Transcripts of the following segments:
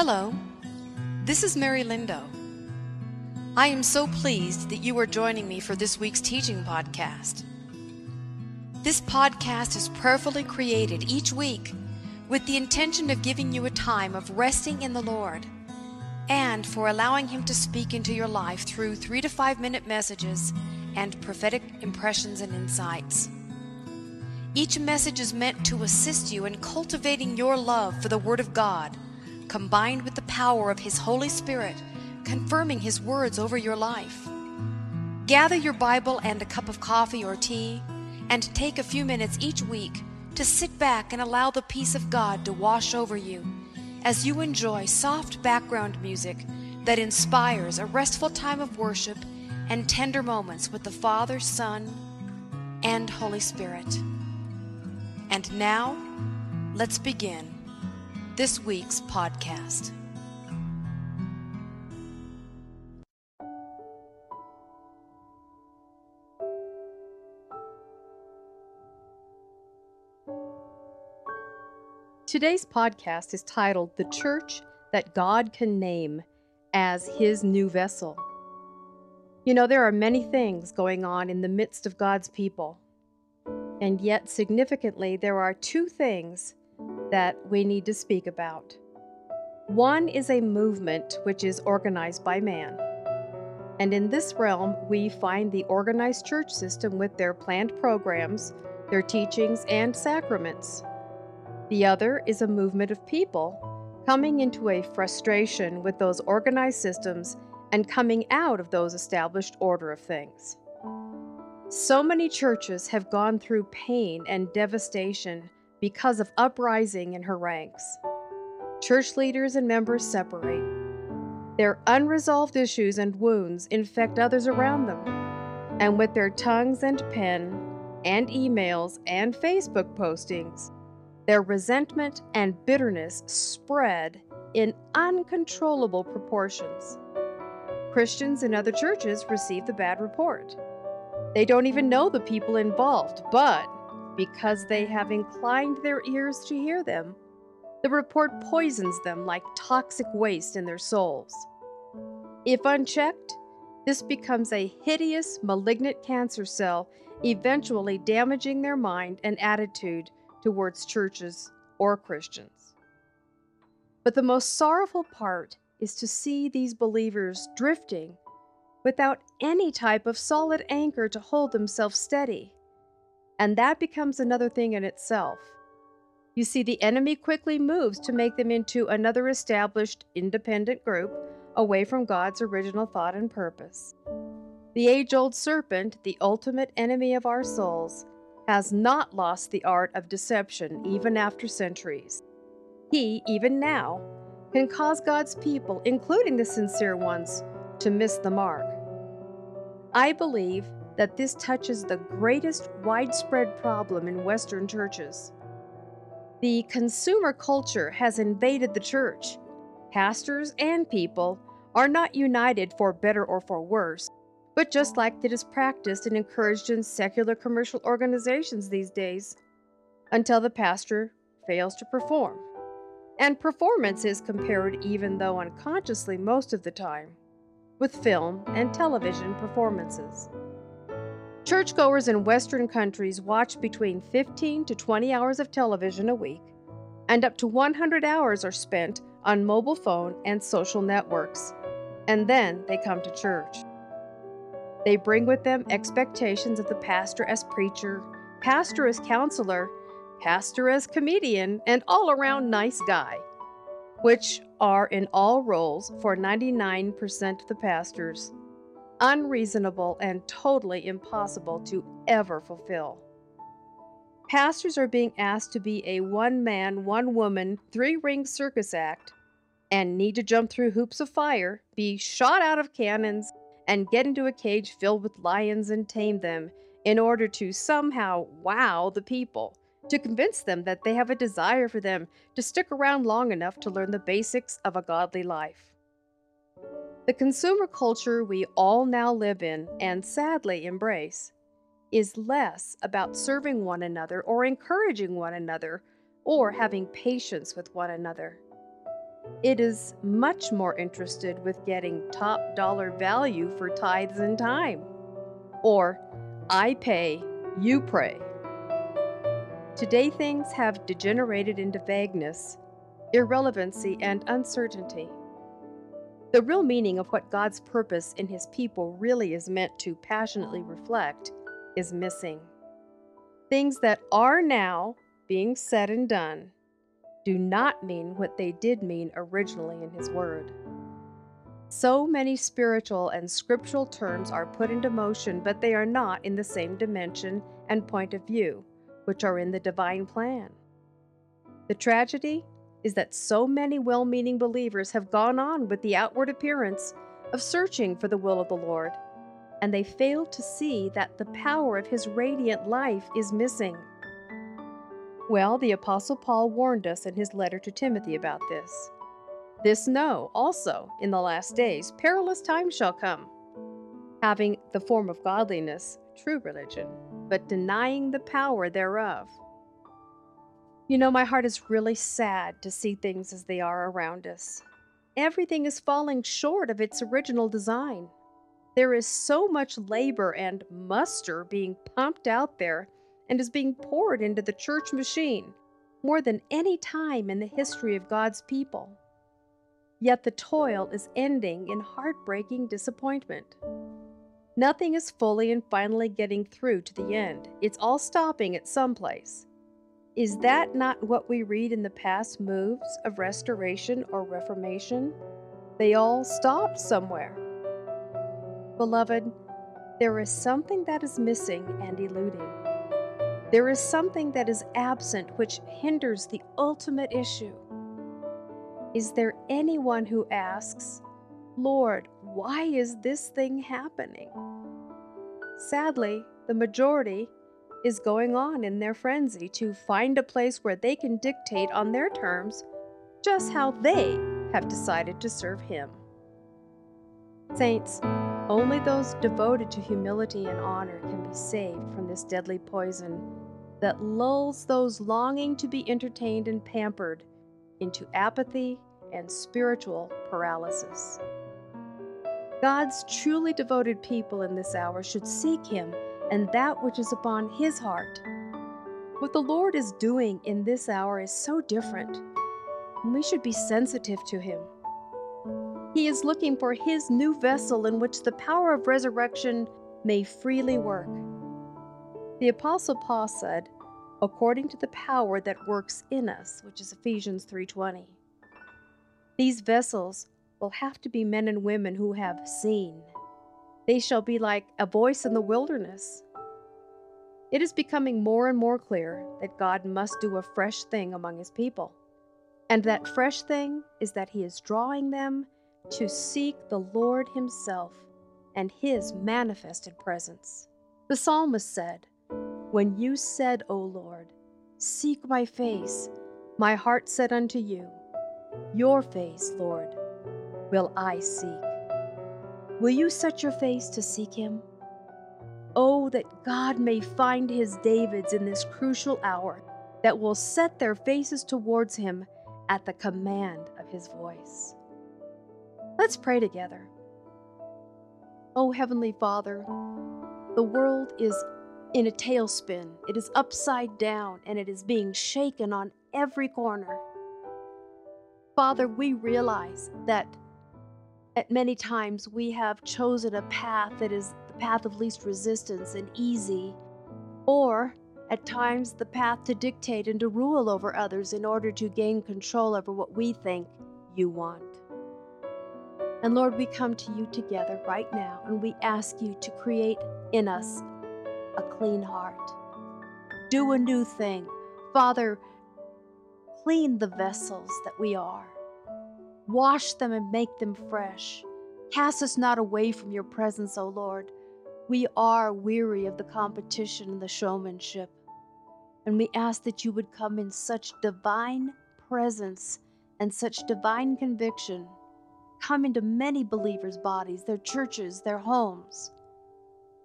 Hello, this is Mary Lindow. I am so pleased that you are joining me for this week's teaching podcast. This podcast is prayerfully created each week with the intention of giving you a time of resting in the Lord and for allowing Him to speak into your life through three to five minute messages and prophetic impressions and insights. Each message is meant to assist you in cultivating your love for the Word of God, combined with the power of His Holy Spirit, confirming His words over your life. Gather your Bible and a cup of coffee or tea, and take a few minutes each week to sit back and allow the peace of God to wash over you as you enjoy soft background music that inspires a restful time of worship and tender moments with the Father, Son, and Holy Spirit. And now, let's begin this week's podcast. Today's podcast is titled The Church That God Can Name as His New Vessel. You know, there are many things going on in the midst of God's people. And yet, significantly, there are two things that we need to speak about. One is a movement which is organized by man. And in this realm, we find the organized church system with their planned programs, their teachings, and sacraments. The other is a movement of people coming into a frustration with those organized systems and coming out of those established order of things. So many churches have gone through pain and devastation because of uprising in her ranks. Church leaders and members separate. Their unresolved issues and wounds infect others around them. And with their tongues and pen, and emails and Facebook postings, their resentment and bitterness spread in uncontrollable proportions. Christians in other churches receive the bad report. They don't even know the people involved, but because they have inclined their ears to hear them, the report poisons them like toxic waste in their souls. If unchecked, this becomes a hideous, malignant cancer cell, eventually damaging their mind and attitude towards churches or Christians. But the most sorrowful part is to see these believers drifting without any type of solid anchor to hold themselves steady. And that becomes another thing in itself. You see, the enemy quickly moves to make them into another established independent group away from God's original thought and purpose. The age old serpent, the ultimate enemy of our souls, has not lost the art of deception even after centuries. He, even now, can cause God's people, including the sincere ones, to miss the mark. I believe that this touches the greatest widespread problem in Western churches. The consumer culture has invaded the church. Pastors and people are not united for better or for worse, but just like it is practiced and encouraged in secular commercial organizations these days, until the pastor fails to perform. And performance is compared, even though unconsciously most of the time, with film and television performances. Churchgoers in Western countries watch between 15 to 20 hours of television a week, and up to 100 hours are spent on mobile phone and social networks, and then they come to church. They bring with them expectations of the pastor as preacher, pastor as counselor, pastor as comedian, and all around nice guy, which are in all roles for 99% of the pastors unreasonable and totally impossible to ever fulfill. Pastors are being asked to be a one man, one woman, three ring circus act and need to jump through hoops of fire, be shot out of cannons, and get into a cage filled with lions and tame them in order to somehow wow the people, to convince them that they have a desire for them to stick around long enough to learn the basics of a godly life. The consumer culture we all now live in and sadly embrace is less about serving one another or encouraging one another or having patience with one another. it is much more interested with getting top dollar value for tithes and time. Or, I pay, you pray. Today, things have degenerated into vagueness, irrelevancy, and uncertainty. The real meaning of what God's purpose in His people really is meant to passionately reflect is missing. Things that are now being said and done do not mean what they did mean originally in His Word. So many spiritual and scriptural terms are put into motion, but they are not in the same dimension and point of view, which are in the divine plan. The tragedy is that so many well meaning believers have gone on with the outward appearance of searching for the will of the Lord, and they fail to see that the power of His radiant life is missing. Well, the Apostle Paul warned us in his letter to Timothy about this. This know also, in the last days, perilous times shall come, having the form of godliness, true religion, but denying the power thereof. You know, my heart is really sad to see things as they are around us. Everything is falling short of its original design. There is so much labor and muster being pumped out there and is being poured into the church machine more than any time in the history of God's people. Yet the toil is ending in heartbreaking disappointment. Nothing is fully and finally getting through to the end. It's all stopping at some place. Is that not what we read in the past moves of restoration or reformation? They all stopped somewhere. Beloved, there is something that is missing and eluding. There is something that is absent which hinders the ultimate issue. Is there anyone who asks, Lord, why is this thing happening? Sadly, the majority is going on in their frenzy to find a place where they can dictate on their terms just how they have decided to serve Him. Saints, only those devoted to humility and honor can be saved from this deadly poison that lulls those longing to be entertained and pampered into apathy and spiritual paralysis. God's truly devoted people in this hour should seek Him and that which is upon His heart. What the Lord is doing in this hour is so different, and we should be sensitive to Him. He is looking for His new vessel in which the power of resurrection may freely work. The Apostle Paul said, according to the power that works in us, which is Ephesians 3:20. These vessels will have to be men and women who have seen. They shall be like a voice in the wilderness. It is becoming more and more clear that God must do a fresh thing among his people. And that fresh thing is that he is drawing them to seek the Lord himself and his manifested presence. The psalmist said, When you said, O Lord, Seek my face, my heart said unto you, Your face, Lord, will I seek. Will you set your face to seek him? Oh, that God may find his Davids in this crucial hour that will set their faces towards him at the command of his voice. Let's pray together. Oh, Heavenly Father, the world is in a tailspin. It is upside down and it is being shaken on every corner. Father, we realize that at many times we have chosen a path that is the path of least resistance and easy, or at times the path to dictate and to rule over others in order to gain control over what we think you want. And Lord, we come to you together right now and we ask you to create in us a clean heart. Do a new thing. Father, clean the vessels that we are. Wash them and make them fresh. Cast us not away from your presence, O Lord. We are weary of the competition and the showmanship. And we ask that you would come in such divine presence and such divine conviction. Come into many believers' bodies, their churches, their homes,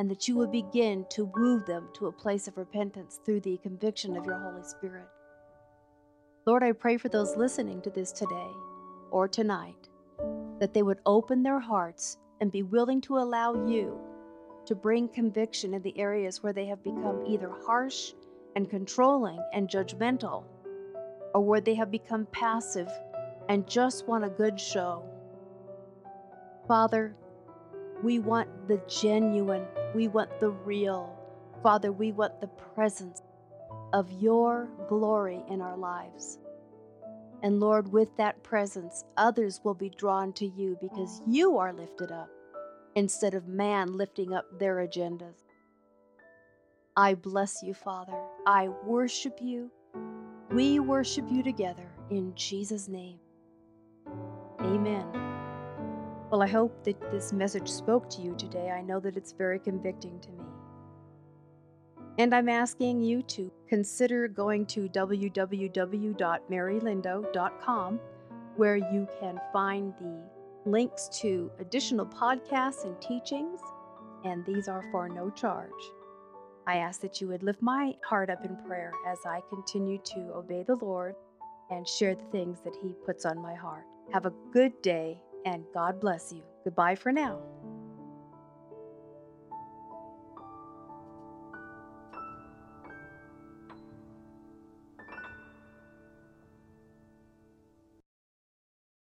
and that you would begin to woo them to a place of repentance through the conviction of your Holy Spirit. Lord, I pray for those listening to this today or tonight, that they would open their hearts and be willing to allow you to bring conviction in the areas where they have become either harsh and controlling and judgmental, or where they have become passive and just want a good show. Father, we want the genuine, we want the real. Father, we want the presence of your glory in our lives. And Lord, with that presence, others will be drawn to you because you are lifted up instead of man lifting up their agendas. I bless you, Father. I worship you. We worship you together in Jesus' name. Amen. Well, I hope that this message spoke to you today. I know that it's very convicting to me. And I'm asking you to consider going to www.marylindow.com where you can find the links to additional podcasts and teachings, and these are for no charge. I ask that you would lift my heart up in prayer as I continue to obey the Lord and share the things that He puts on my heart. Have a good day, and God bless you. Goodbye for now.